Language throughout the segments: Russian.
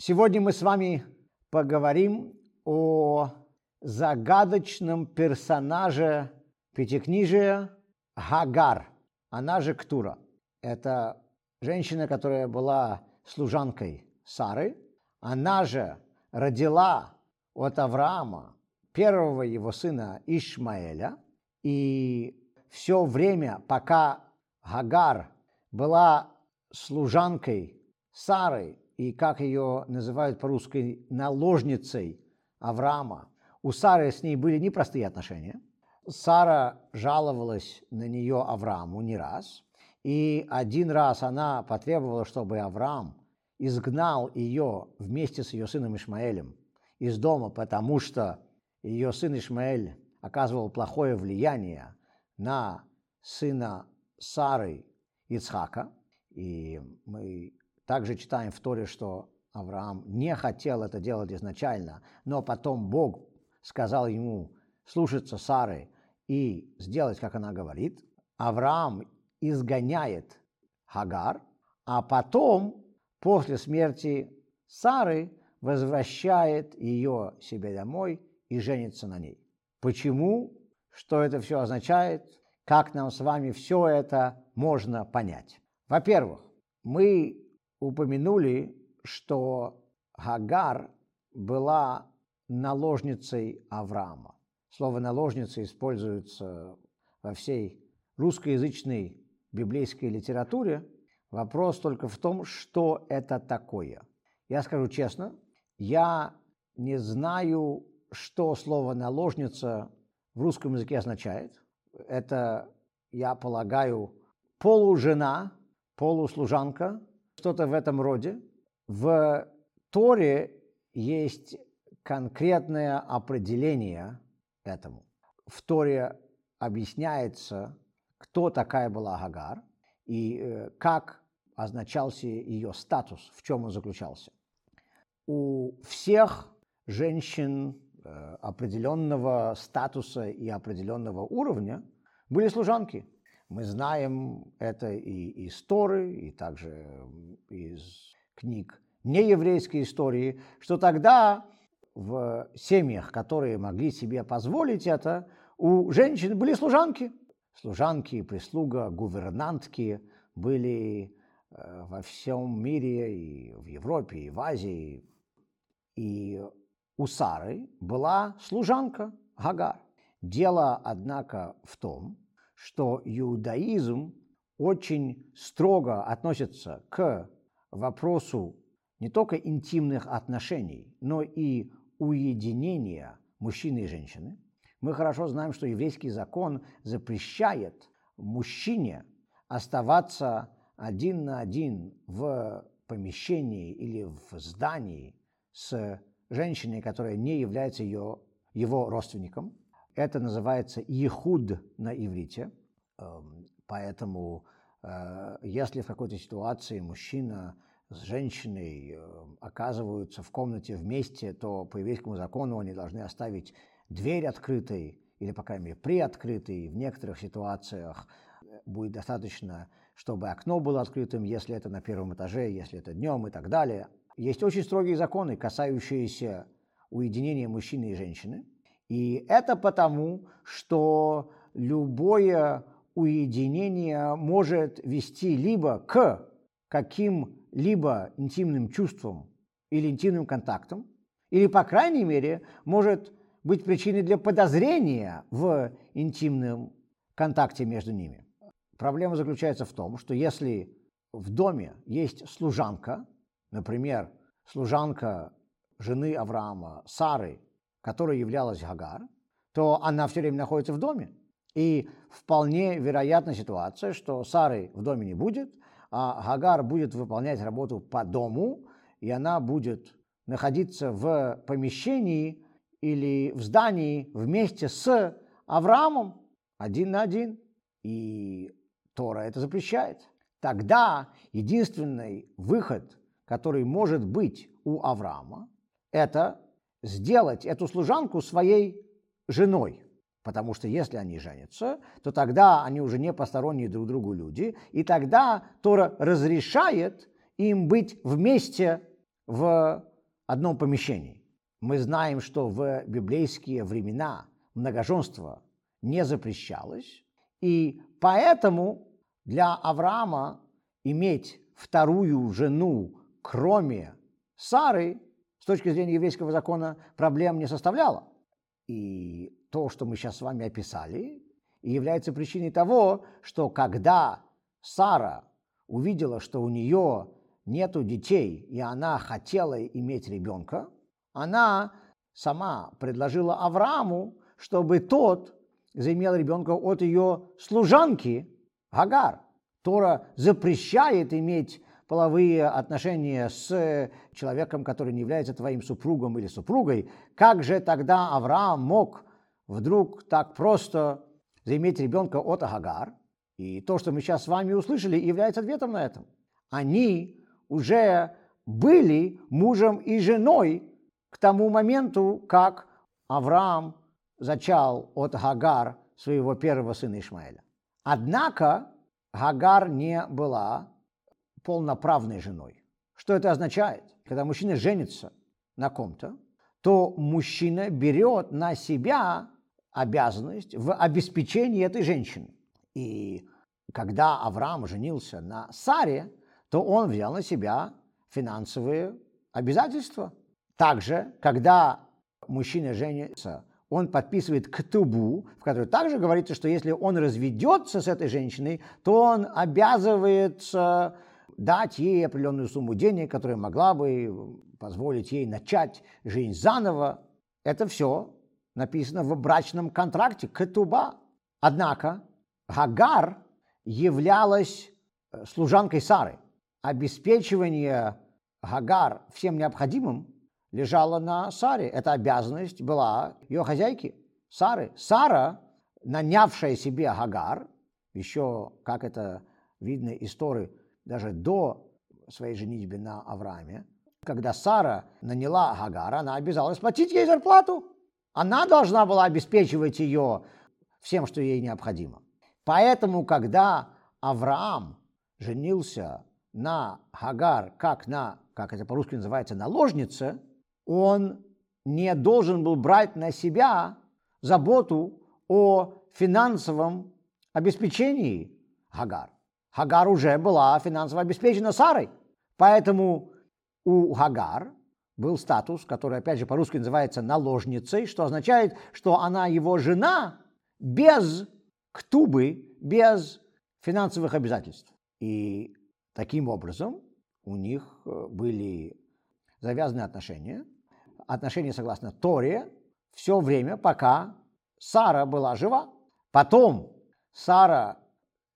Сегодня мы с вами поговорим о загадочном персонаже Пятикнижия Хагар, она же Ктура. Это женщина, которая была служанкой Сары. Она же родила от Авраама первого его сына Ишмаэля. И все время, пока Хагар была служанкой Сары, и как ее называют по-русски, наложницей Авраама, у Сары с ней были непростые отношения. Сара жаловалась на нее Аврааму не раз, и один раз она потребовала, чтобы Авраам изгнал ее вместе с ее сыном Ишмаэлем из дома, потому что ее сын Ишмаэль оказывал плохое влияние на сына Сары Ицхака. И мы также читаем в Торе, что Авраам не хотел это делать изначально, но потом Бог сказал ему слушаться Сары и сделать, как она говорит. Авраам изгоняет Хагар, а потом, после смерти Сары, возвращает ее себе домой и женится на ней. Почему? Что это все означает? Как нам с вами все это можно понять? Во-первых, мы упомянули, что Хагар была наложницей Авраама. Слово «наложница» используется во всей русскоязычной библейской литературе. Вопрос только в том, что это такое. Я скажу честно, я не знаю, что слово «наложница» в русском языке означает. Это, я полагаю, полужена, полуслужанка, что-то в этом роде. В Торе есть конкретное определение этому. В Торе объясняется, кто такая была Хагар и э, как означался ее статус, в чем он заключался. У всех женщин э, определенного статуса и определенного уровня были служанки. Мы знаем это и из Торы, и также из книг нееврейской истории, что тогда в семьях, которые могли себе позволить это, у женщин были служанки. Служанки, прислуга, гувернантки были э, во всем мире, и в Европе, и в Азии. И у Сары была служанка Гагар. Дело, однако, в том, что иудаизм очень строго относится к вопросу не только интимных отношений, но и уединения мужчины и женщины. Мы хорошо знаем, что еврейский закон запрещает мужчине оставаться один на один в помещении или в здании с женщиной, которая не является ее, его родственником. Это называется ехуд на иврите. Эм, поэтому, э, если в какой-то ситуации мужчина с женщиной э, оказываются в комнате вместе, то по еврейскому закону они должны оставить дверь открытой или, по крайней мере, приоткрытой. В некоторых ситуациях э, будет достаточно, чтобы окно было открытым, если это на первом этаже, если это днем и так далее. Есть очень строгие законы, касающиеся уединения мужчины и женщины. И это потому, что любое уединение может вести либо к каким-либо интимным чувствам или интимным контактам, или, по крайней мере, может быть причиной для подозрения в интимном контакте между ними. Проблема заключается в том, что если в доме есть служанка, например, служанка жены Авраама, Сары, которая являлась Гагар, то она все время находится в доме. И вполне вероятна ситуация, что Сары в доме не будет, а Гагар будет выполнять работу по дому, и она будет находиться в помещении или в здании вместе с Авраамом один на один. И Тора это запрещает. Тогда единственный выход, который может быть у Авраама, это сделать эту служанку своей женой. Потому что если они женятся, то тогда они уже не посторонние друг другу люди, и тогда Тора разрешает им быть вместе в одном помещении. Мы знаем, что в библейские времена многоженство не запрещалось, и поэтому для Авраама иметь вторую жену, кроме Сары, с точки зрения еврейского закона, проблем не составляло. И то, что мы сейчас с вами описали, является причиной того, что когда Сара увидела, что у нее нету детей, и она хотела иметь ребенка, она сама предложила Аврааму, чтобы тот заимел ребенка от ее служанки Гагар. Тора запрещает иметь половые отношения с человеком, который не является твоим супругом или супругой. Как же тогда Авраам мог вдруг так просто заиметь ребенка от Агагар? И то, что мы сейчас с вами услышали, является ответом на это. Они уже были мужем и женой к тому моменту, как Авраам зачал от Гагар своего первого сына Ишмаэля. Однако Гагар не была полноправной женой. Что это означает? Когда мужчина женится на ком-то, то мужчина берет на себя обязанность в обеспечении этой женщины. И когда Авраам женился на Саре, то он взял на себя финансовые обязательства. Также, когда мужчина женится, он подписывает ктубу, в которой также говорится, что если он разведется с этой женщиной, то он обязывается дать ей определенную сумму денег, которая могла бы позволить ей начать жизнь заново. Это все написано в брачном контракте ктуба. Однако Гагар являлась э, служанкой Сары. Обеспечивание Гагар всем необходимым лежало на Саре. Эта обязанность была ее хозяйки Сары. Сара, нанявшая себе Гагар, еще, как это видно из Торы, даже до своей женитьбы на Аврааме, когда Сара наняла Гагар, она обязалась платить ей зарплату. Она должна была обеспечивать ее всем, что ей необходимо. Поэтому, когда Авраам женился на Хагар, как на, как это по-русски называется, наложнице, он не должен был брать на себя заботу о финансовом обеспечении Хагар. Хагар уже была финансово обеспечена Сарой. Поэтому у Хагар был статус, который, опять же, по-русски называется наложницей, что означает, что она его жена без ктубы без финансовых обязательств. И таким образом у них э, были завязаны отношения, отношения согласно Торе, все время, пока Сара была жива. Потом Сара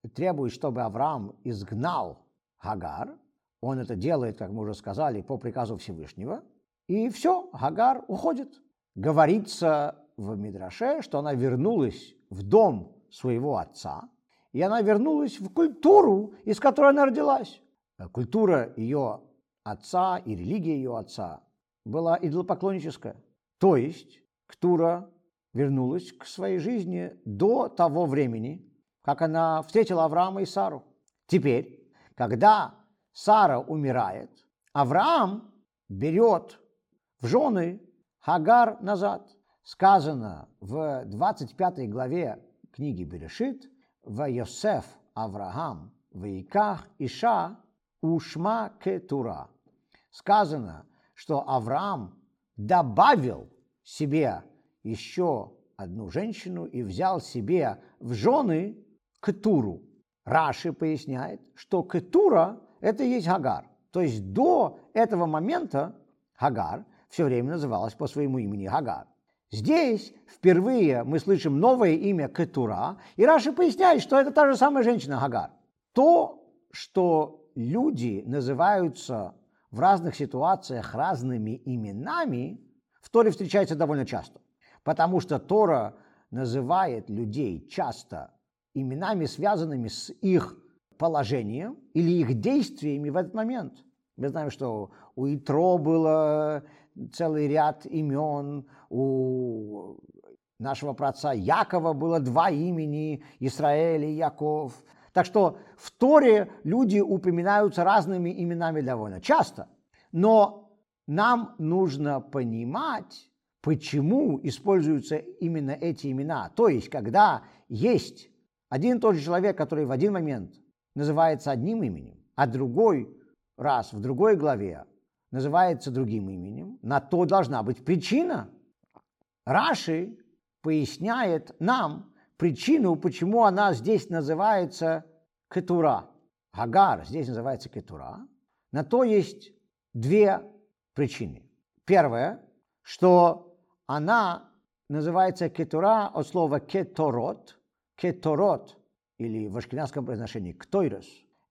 требует, чтобы Авраам изгнал Хагар. Он это делает, как мы уже сказали, по приказу Всевышнего. И все, Хагар уходит. Говорится в Мидраше, что она вернулась в дом своего отца, и она вернулась в культуру, из которой она родилась. Культура ее отца и религия ее отца была идолопоклонническая. То есть Ктура вернулась к своей жизни до того времени, как она встретила Авраама и Сару. Теперь, когда Сара умирает, Авраам берет в жены Хагар назад. Сказано в 25 главе книги Берешит, в Йосеф Авраам, в Иках Иша, Ушма Кетура. Сказано, что Авраам добавил себе еще одну женщину и взял себе в жены Кетуру. Раши поясняет, что Кетура – это и есть Хагар. То есть до этого момента Хагар все время называлась по своему имени Хагар. Здесь впервые мы слышим новое имя Кетура, и Раши поясняет, что это та же самая женщина Хагар. То, что люди называются в разных ситуациях разными именами, в Торе встречается довольно часто, потому что Тора называет людей часто именами, связанными с их положением или их действиями в этот момент. Мы знаем, что у Итро было целый ряд имен. У нашего праца Якова было два имени, Израиль и Яков. Так что в Торе люди упоминаются разными именами довольно часто. Но нам нужно понимать, почему используются именно эти имена. То есть, когда есть один и тот же человек, который в один момент называется одним именем, а другой раз в другой главе называется другим именем, на то должна быть причина. Раши поясняет нам причину, почему она здесь называется Кетура. Хагар здесь называется Кетура. На то есть две причины. Первое, что она называется кетура от слова кеторот. Кеторот, или в ашкенадском произношении ктойрос,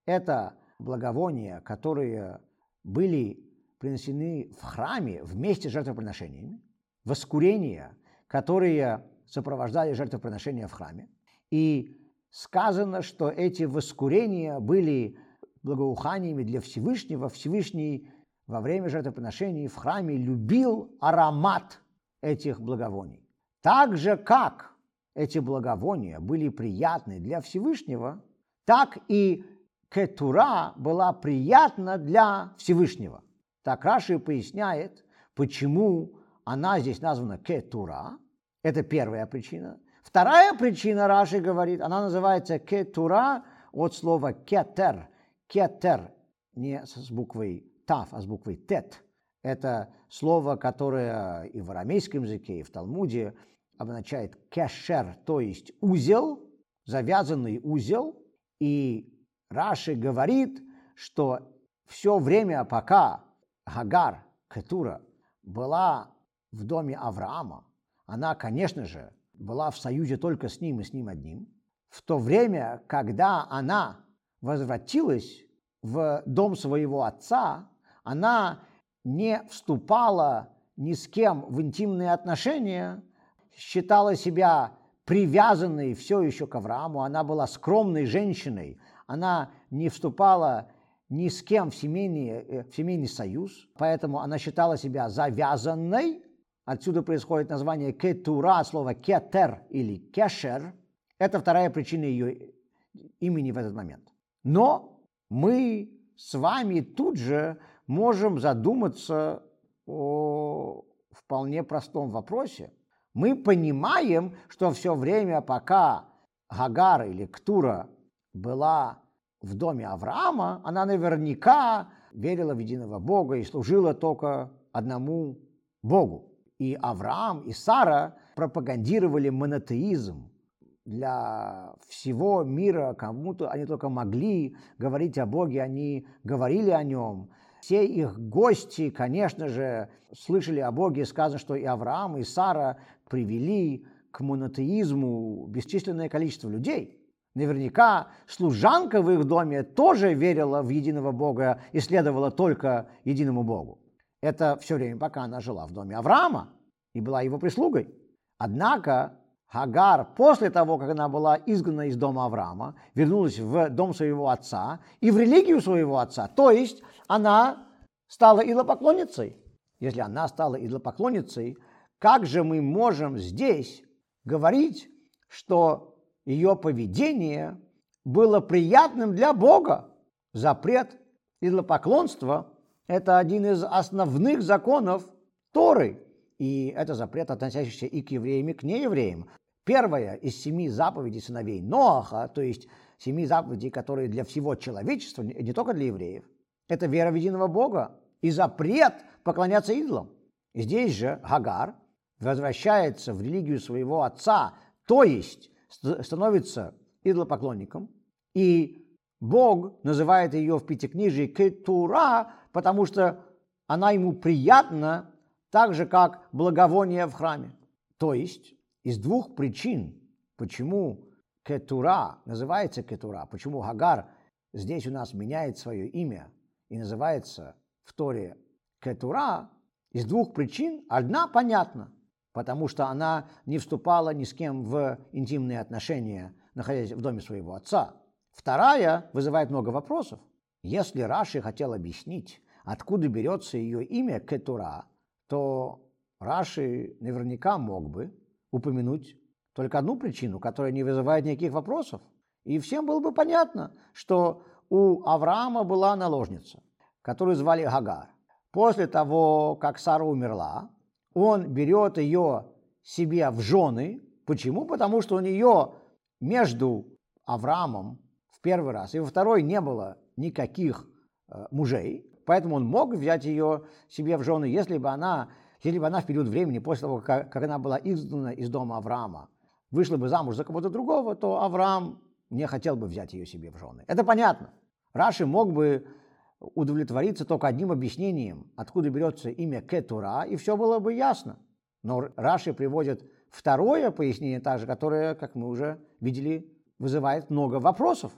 это благовония, которые были принесены в храме вместе с жертвоприношениями, воскурения, которые сопровождали жертвоприношения в храме. И сказано, что эти воскурения были благоуханиями для Всевышнего. Всевышний во время жертвоприношений в храме любил аромат этих благовоний. Так же, как эти благовония были приятны для Всевышнего, так и кетура была приятна для Всевышнего. Так Раши поясняет, почему она здесь названа кетура. Это первая причина. Вторая причина, Раши говорит, она называется кетура от слова кетер. Кетер не с буквой тав, а с буквой тет. Это слово, которое и в арамейском языке, и в Талмуде обозначает кешер, то есть узел, завязанный узел. И Раши говорит, что все время, пока Хагар, Кетура, была в доме Авраама, она, конечно же, была в союзе только с ним и с ним одним. В то время, когда она возвратилась в дом своего отца, она не вступала ни с кем в интимные отношения, считала себя привязанной все еще к Аврааму, она была скромной женщиной, она не вступала ни с кем в семейный, э, в семейный союз, поэтому она считала себя завязанной. Отсюда происходит название кетура, слово кетер или кешер. Это вторая причина ее имени в этот момент. Но мы с вами тут же можем задуматься о вполне простом вопросе. Мы понимаем, что все время, пока Гагара или Ктура была в доме Авраама, она наверняка верила в единого Бога и служила только одному Богу. И Авраам, и Сара пропагандировали монотеизм, для всего мира, кому-то они только могли говорить о Боге, они говорили о нем. Все их гости, конечно же, слышали о Боге, сказано, что и Авраам, и Сара привели к монотеизму бесчисленное количество людей. Наверняка служанка в их доме тоже верила в единого Бога и следовала только единому Богу. Это все время, пока она жила в доме Авраама и была его прислугой. Однако Хагар, после того, как она была изгнана из дома Авраама, вернулась в дом своего отца и в религию своего отца. То есть она стала идолопоклонницей. Если она стала идолопоклонницей, как же мы можем здесь говорить, что ее поведение было приятным для Бога? Запрет идолопоклонства – это один из основных законов Торы. И это запрет, относящийся и к евреям, и к неевреям. Первая из семи заповедей сыновей Ноаха, то есть семи заповедей, которые для всего человечества, не только для евреев, это вера в единого Бога и запрет поклоняться идолам. Здесь же Хагар возвращается в религию своего отца, то есть становится идолопоклонником, и Бог называет ее в Пятикнижии Кетура, потому что она ему приятна так же, как благовоние в храме. То есть из двух причин, почему Кетура называется Кетура, почему Хагар здесь у нас меняет свое имя и называется в Торе Кетура, из двух причин одна понятна, потому что она не вступала ни с кем в интимные отношения, находясь в доме своего отца. Вторая вызывает много вопросов. Если Раши хотел объяснить, откуда берется ее имя Кетура, то Раши наверняка мог бы упомянуть только одну причину, которая не вызывает никаких вопросов. И всем было бы понятно, что у Авраама была наложница, которую звали Гагар. После того, как Сара умерла, он берет ее себе в жены. Почему? Потому что у нее между Авраамом в первый раз и во второй не было никаких э, мужей, поэтому он мог взять ее себе в жены, если бы она, если бы она в период времени, после того, как, как она была изгнана из дома Авраама, вышла бы замуж за кого-то другого, то Авраам не хотел бы взять ее себе в жены. Это понятно. Раши мог бы удовлетвориться только одним объяснением, откуда берется имя Кетура, и все было бы ясно. Но Раши приводит второе пояснение также, которое, как мы уже видели, вызывает много вопросов.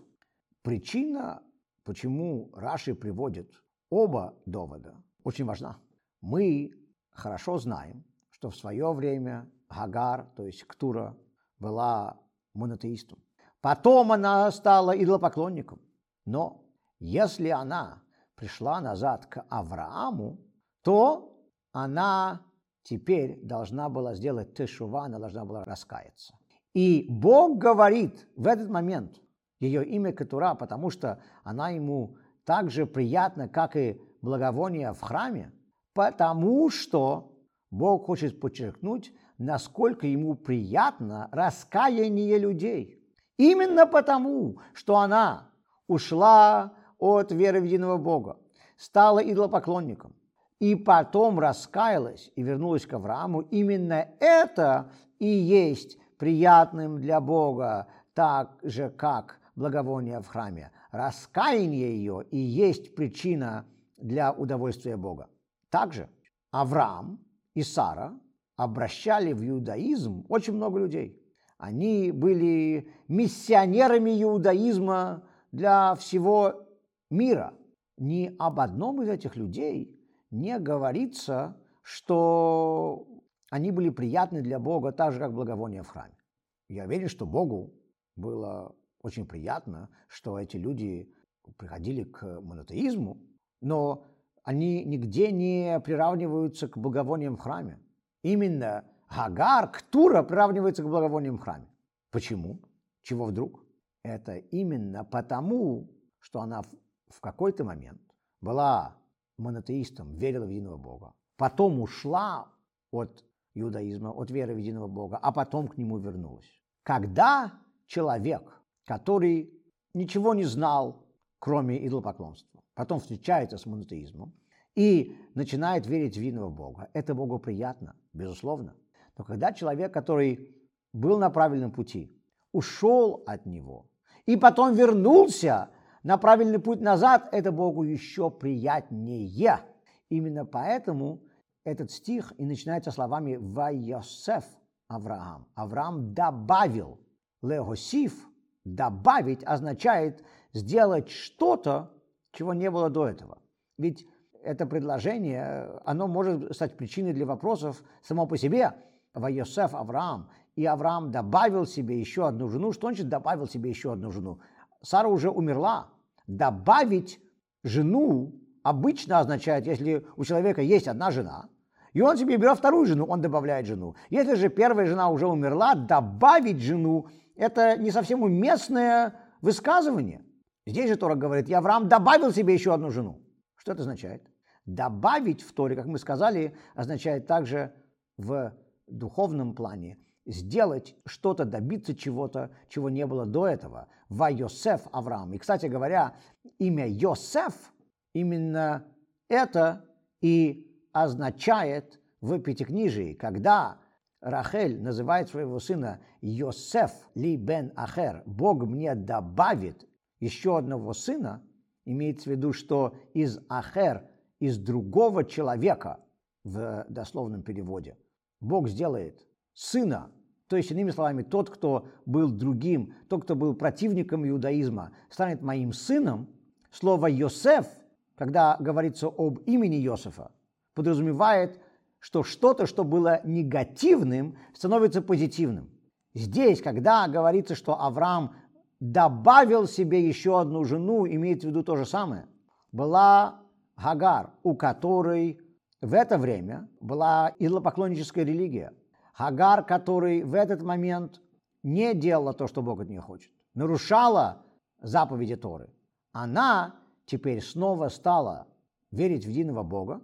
Причина, почему Раши приводит оба довода, очень важна. Мы хорошо знаем, что в свое время Гагар, то есть Ктура, была монотеистом. Потом она стала идолопоклонником. Но если она пришла назад к Аврааму, то она теперь должна была сделать тешува, она должна была раскаяться. И Бог говорит в этот момент ее имя Катура, потому что она ему так же приятна, как и благовоние в храме, потому что Бог хочет подчеркнуть, насколько ему приятно раскаяние людей. Именно потому, что она ушла от веры в единого Бога, стала идолопоклонником и потом раскаялась и вернулась к Аврааму, именно это и есть приятным для Бога, так же, как благовоние в храме. Раскаяние ее и есть причина для удовольствия Бога. Также Авраам и Сара обращали в иудаизм очень много людей. Они были миссионерами иудаизма для всего мира. Ни об одном из этих людей не говорится, что они были приятны для Бога так же, как благовоние в храме. Я верю, что Богу было очень приятно, что эти люди приходили к монотеизму, но они нигде не приравниваются к благовониям в храме. Именно Гагар, Ктура приравнивается к благовониям в храме. Почему? Чего вдруг? Это именно потому, что она в какой-то момент была монотеистом, верила в единого Бога, потом ушла от иудаизма, от веры в единого Бога, а потом к нему вернулась. Когда человек, который ничего не знал, кроме идолопоклонства, потом встречается с монотеизмом и начинает верить в единого Бога, это Богу приятно, безусловно. Но когда человек, который был на правильном пути, ушел от него и потом вернулся на правильный путь назад, это Богу еще приятнее. Именно поэтому этот стих и начинается словами «Вайосеф Авраам». Авраам добавил. Легосиф добавить означает сделать что-то, чего не было до этого. Ведь это предложение, оно может стать причиной для вопросов само по себе. Вайосеф Авраам. И Авраам добавил себе еще одну жену. Что значит добавил себе еще одну жену? Сара уже умерла. Добавить жену обычно означает, если у человека есть одна жена, и он себе берет вторую жену, он добавляет жену. Если же первая жена уже умерла, добавить жену – это не совсем уместное высказывание. Здесь же Тора говорит, и Авраам добавил себе еще одну жену. Что это означает? Добавить в Торе, как мы сказали, означает также в духовном плане сделать что-то, добиться чего-то, чего не было до этого. Ва Йосеф Авраам. И, кстати говоря, имя Йосеф именно это и означает в Пятикнижии, когда Рахель называет своего сына Йосеф ли бен Ахер, Бог мне добавит еще одного сына, имеется в виду, что из Ахер, из другого человека, в дословном переводе, Бог сделает сына, то есть, иными словами, тот, кто был другим, тот, кто был противником иудаизма, станет моим сыном, слово «Йосеф», когда говорится об имени Йосефа, подразумевает, что что-то, что было негативным, становится позитивным. Здесь, когда говорится, что Авраам добавил себе еще одну жену, имеется в виду то же самое, была Хагар, у которой в это время была идолопоклонническая религия – Хагар, который в этот момент не делала то, что Бог от нее хочет, нарушала заповеди Торы, она теперь снова стала верить в единого Бога,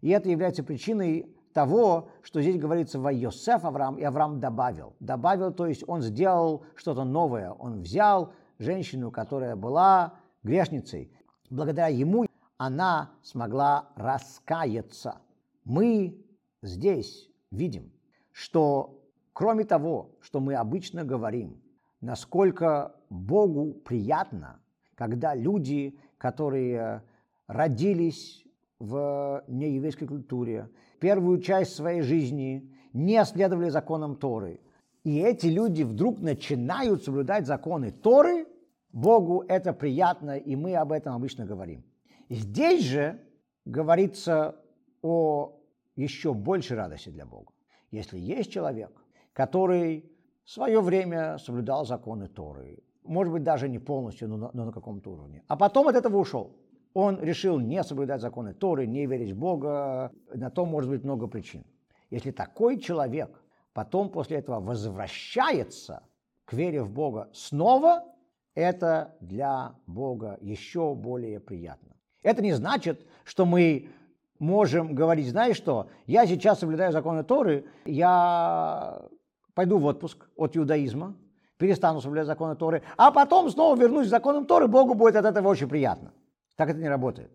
И это является причиной того, что здесь говорится во Йосеф Авраам, и Авраам добавил. Добавил, то есть он сделал что-то новое. Он взял женщину, которая была грешницей. Благодаря ему она смогла раскаяться. Мы здесь видим, что кроме того, что мы обычно говорим, насколько Богу приятно, когда люди, которые родились в нееврейской культуре, первую часть своей жизни не следовали законам Торы. И эти люди вдруг начинают соблюдать законы Торы, Богу это приятно, и мы об этом обычно говорим. Здесь же говорится о еще большей радости для Бога. Если есть человек, который в свое время соблюдал законы Торы, может быть, даже не полностью, но на, но на каком-то уровне, а потом от этого ушел, он решил не соблюдать законы Торы, не верить в Бога, на то может быть много причин. Если такой человек потом после этого возвращается к вере в Бога снова, это для Бога еще более приятно. Это не значит, что мы можем говорить, знаешь что, я сейчас соблюдаю законы Торы, я пойду в отпуск от иудаизма, перестану соблюдать законы Торы, а потом снова вернусь к законам Торы, Богу будет от этого очень приятно. Так это не работает.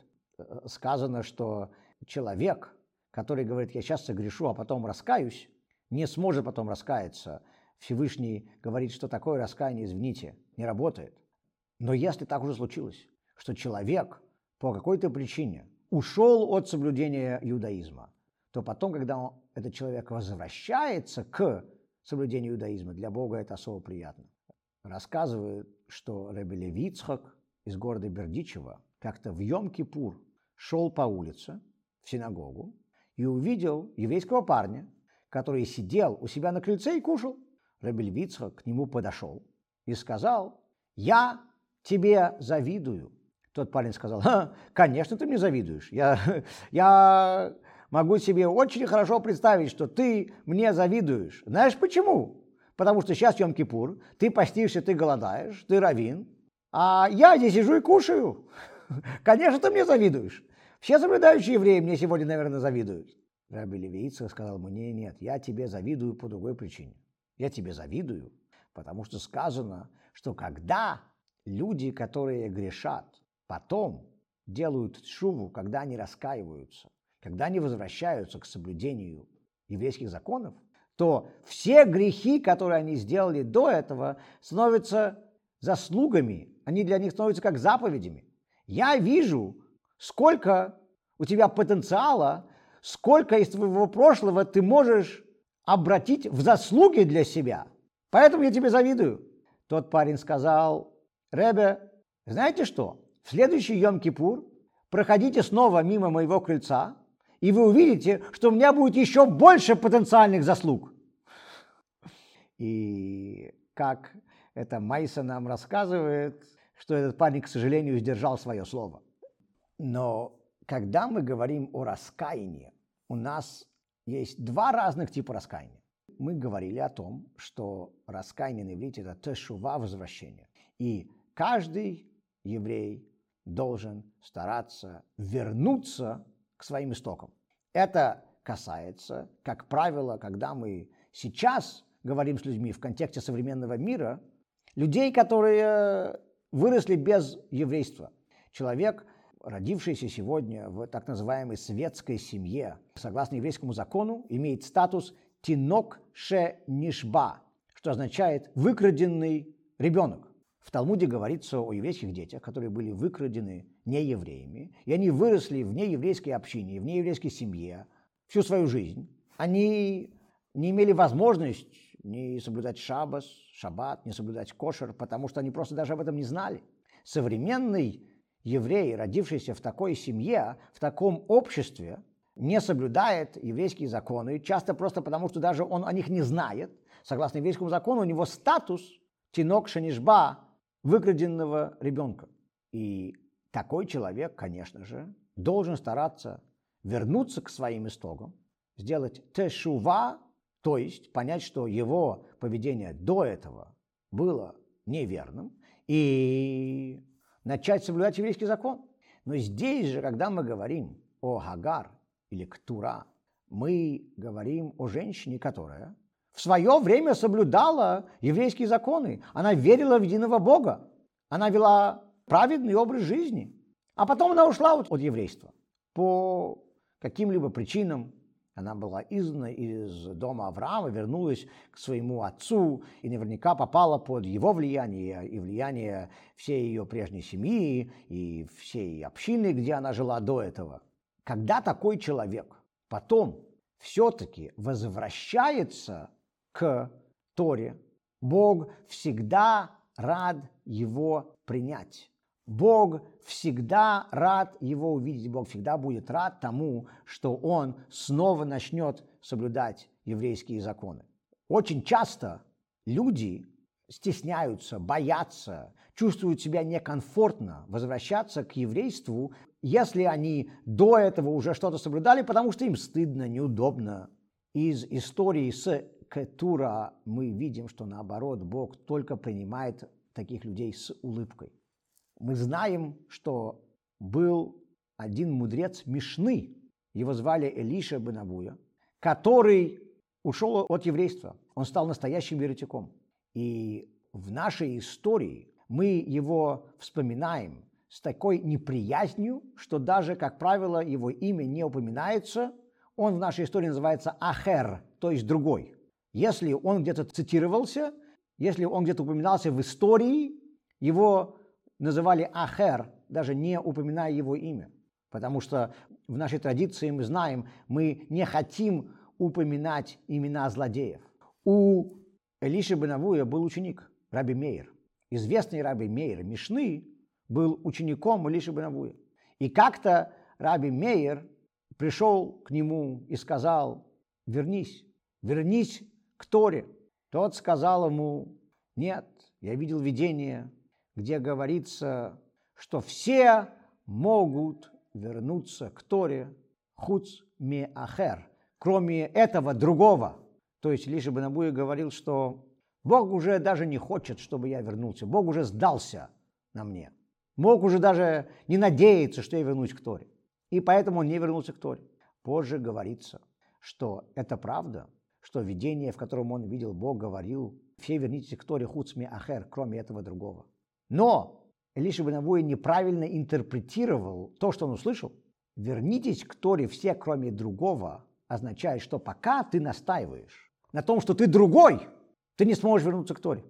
Сказано, что человек, который говорит, я сейчас согрешу, а потом раскаюсь, не сможет потом раскаяться. Всевышний говорит, что такое раскаяние, извините, не работает. Но если так уже случилось, что человек по какой-то причине ушел от соблюдения иудаизма, то потом, когда он, этот человек возвращается к соблюдению иудаизма, для Бога это особо приятно. Рассказывают, что Ребе Левицхак из города Бердичева как-то в Йом-Кипур шел по улице в синагогу и увидел еврейского парня, который сидел у себя на крыльце и кушал. Рабель Вицха к нему подошел и сказал, «Я тебе завидую». Тот парень сказал, «Конечно, ты мне завидуешь. Я, я могу себе очень хорошо представить, что ты мне завидуешь. Знаешь почему? Потому что сейчас Йом-Кипур, ты постишься, ты голодаешь, ты равин, а я здесь сижу и кушаю. Конечно, ты мне завидуешь. Все соблюдающие евреи мне сегодня, наверное, завидуют. Раби Левица сказал мне, нет, я тебе завидую по другой причине. Я тебе завидую, потому что сказано, что когда люди, которые грешат, потом делают шуву, когда они раскаиваются, когда они возвращаются к соблюдению еврейских законов, то все грехи, которые они сделали до этого, становятся заслугами, они для них становятся как заповедями. Я вижу, сколько у тебя потенциала, сколько из твоего прошлого ты можешь обратить в заслуги для себя. Поэтому я тебе завидую. Тот парень сказал, Ребе, знаете что, в следующий Йом-Кипур проходите снова мимо моего крыльца, и вы увидите, что у меня будет еще больше потенциальных заслуг. И как это Майса нам рассказывает, что этот парень, к сожалению, сдержал свое слово. Но когда мы говорим о раскаянии, у нас есть два разных типа раскаяния. Мы говорили о том, что раскаяние на иврите – это тешува – возвращение. И каждый еврей должен стараться вернуться к своим истокам. Это касается, как правило, когда мы сейчас говорим с людьми в контексте современного мира, людей, которые выросли без еврейства. Человек, родившийся сегодня в так называемой светской семье, согласно еврейскому закону, имеет статус «тинок ше нишба», что означает «выкраденный ребенок». В Талмуде говорится о еврейских детях, которые были выкрадены неевреями, и они выросли в нееврейской общине, в нееврейской семье всю свою жизнь. Они не имели возможность не соблюдать шабас, шаббат, не соблюдать кошер, потому что они просто даже об этом не знали. Современный еврей, родившийся в такой семье, в таком обществе, не соблюдает еврейские законы, часто просто потому, что даже он о них не знает. Согласно еврейскому закону, у него статус тинок шанишба, выкраденного ребенка. И такой человек, конечно же, должен стараться вернуться к своим истокам, сделать тешува, то есть понять, что его поведение до этого было неверным, и начать соблюдать еврейский закон. Но здесь же, когда мы говорим о Хагар или ктура, мы говорим о женщине, которая в свое время соблюдала еврейские законы. Она верила в единого Бога. Она вела праведный образ жизни. А потом она ушла от, от еврейства по каким-либо причинам. Она была изгнана из дома Авраама, вернулась к своему отцу и наверняка попала под его влияние и влияние всей ее прежней семьи и всей общины, где она жила до этого. Когда такой человек потом все-таки возвращается к Торе, Бог всегда рад его принять. Бог всегда рад его увидеть, Бог всегда будет рад тому, что он снова начнет соблюдать еврейские законы. Очень часто люди стесняются, боятся, чувствуют себя некомфортно возвращаться к еврейству, если они до этого уже что-то соблюдали, потому что им стыдно, неудобно. Из истории с Кетура мы видим, что наоборот Бог только принимает таких людей с улыбкой. Мы знаем, что был один мудрец Мишны, его звали Элиша Бенавуя, который ушел от еврейства. Он стал настоящим еретиком. И в нашей истории мы его вспоминаем с такой неприязнью, что даже, как правило, его имя не упоминается. Он в нашей истории называется Ахер, то есть другой. Если он где-то цитировался, если он где-то упоминался в истории, его называли Ахер, даже не упоминая его имя. Потому что в нашей традиции мы знаем, мы не хотим упоминать имена злодеев. У Элиши Бенавуя был ученик, Раби Мейер. Известный Раби Мейер Мишны был учеником Элиши Бенавуя. И как-то Раби Мейер пришел к нему и сказал, вернись, вернись к Торе. Тот сказал ему, нет, я видел видение, где говорится, что все могут вернуться к Торе хуц ме ахер, кроме этого другого. То есть лишь бы Набуя говорил, что Бог уже даже не хочет, чтобы я вернулся. Бог уже сдался на мне. Бог уже даже не надеется, что я вернусь к Торе. И поэтому он не вернулся к Торе. Позже говорится, что это правда, что видение, в котором он видел Бог, говорил, все вернитесь к Торе хуцми ахер, кроме этого другого. Но Элиша Бенавуя неправильно интерпретировал то, что он услышал. Вернитесь к Торе все, кроме другого, означает, что пока ты настаиваешь на том, что ты другой, ты не сможешь вернуться к Торе.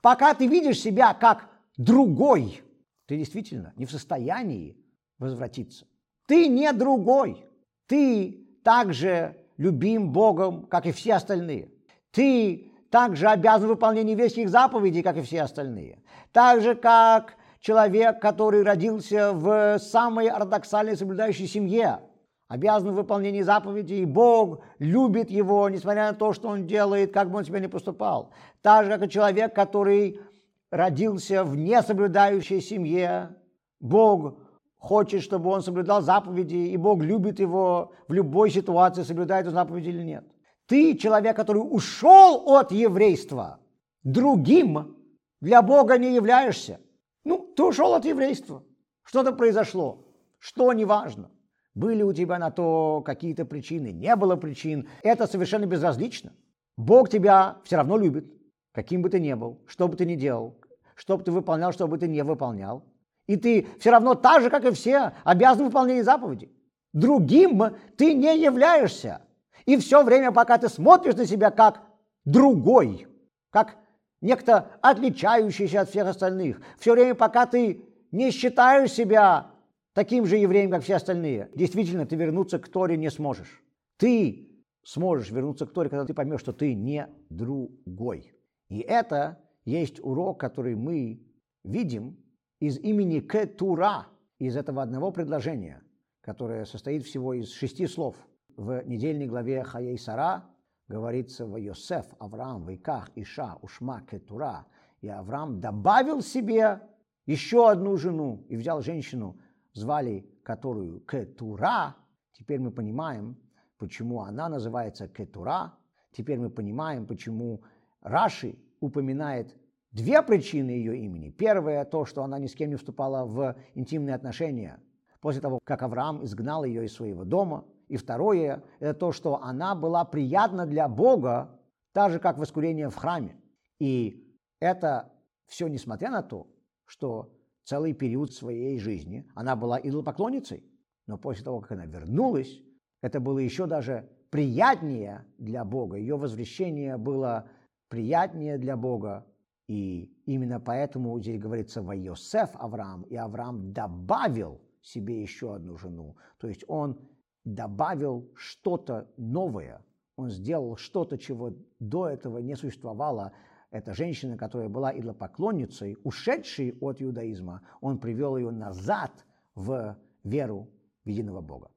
Пока ты видишь себя как другой, ты действительно не в состоянии возвратиться. Ты не другой. Ты также любим Богом, как и все остальные. Ты также обязан выполнению еврейских заповедей, как и все остальные. Так же, как человек, который родился в самой ортодоксальной соблюдающей семье, обязан в выполнении заповедей, и Бог любит его, несмотря на то, что он делает, как бы он себя ни поступал. Так же, как и человек, который родился в несоблюдающей семье, Бог хочет, чтобы он соблюдал заповеди, и Бог любит его в любой ситуации, соблюдает он заповеди или нет. Ты человек, который ушел от еврейства, другим для Бога не являешься. Ну, ты ушел от еврейства. Что-то произошло. Что неважно. Были у тебя на то какие-то причины, не было причин. Это совершенно безразлично. Бог тебя все равно любит, каким бы ты ни был, что бы ты ни делал, что бы ты выполнял, что бы ты не выполнял. И ты все равно так же, как и все, обязан выполнять заповеди. Другим ты не являешься. И все время, пока ты смотришь на себя как другой, как некто отличающийся от всех остальных, все время, пока ты не считаешь себя таким же евреем, как все остальные, действительно, ты вернуться к Торе не сможешь. Ты сможешь вернуться к Торе, когда ты поймешь, что ты не другой. И это есть урок, который мы видим из имени Кетура, из этого одного предложения, которое состоит всего из шести слов – в недельной главе Хаей Сара говорится в Йосеф, Авраам, Вайках, Иша, Ушма, Кетура. И Авраам добавил себе еще одну жену и взял женщину, звали которую Кетура. Теперь мы понимаем, почему она называется Кетура. Теперь мы понимаем, почему Раши упоминает две причины ее имени. Первое то, что она ни с кем не вступала в интимные отношения после того, как Авраам изгнал ее из своего дома – И второе – это то, что она была приятна для Бога, так же, как воскурение в храме. И это все несмотря на то, что целый период своей жизни она была идолопоклонницей. Но после того, как она вернулась, это было еще даже приятнее для Бога. Ее возвращение было приятнее для Бога. И именно поэтому здесь говорится во Йосеф Авраам, и Авраам добавил себе еще одну жену. То есть он добавил что-то новое, он сделал что-то, чего до этого не существовало. Эта женщина, которая была идолопоклонницей, ушедшей от иудаизма, он привел ее назад в веру в единого Бога.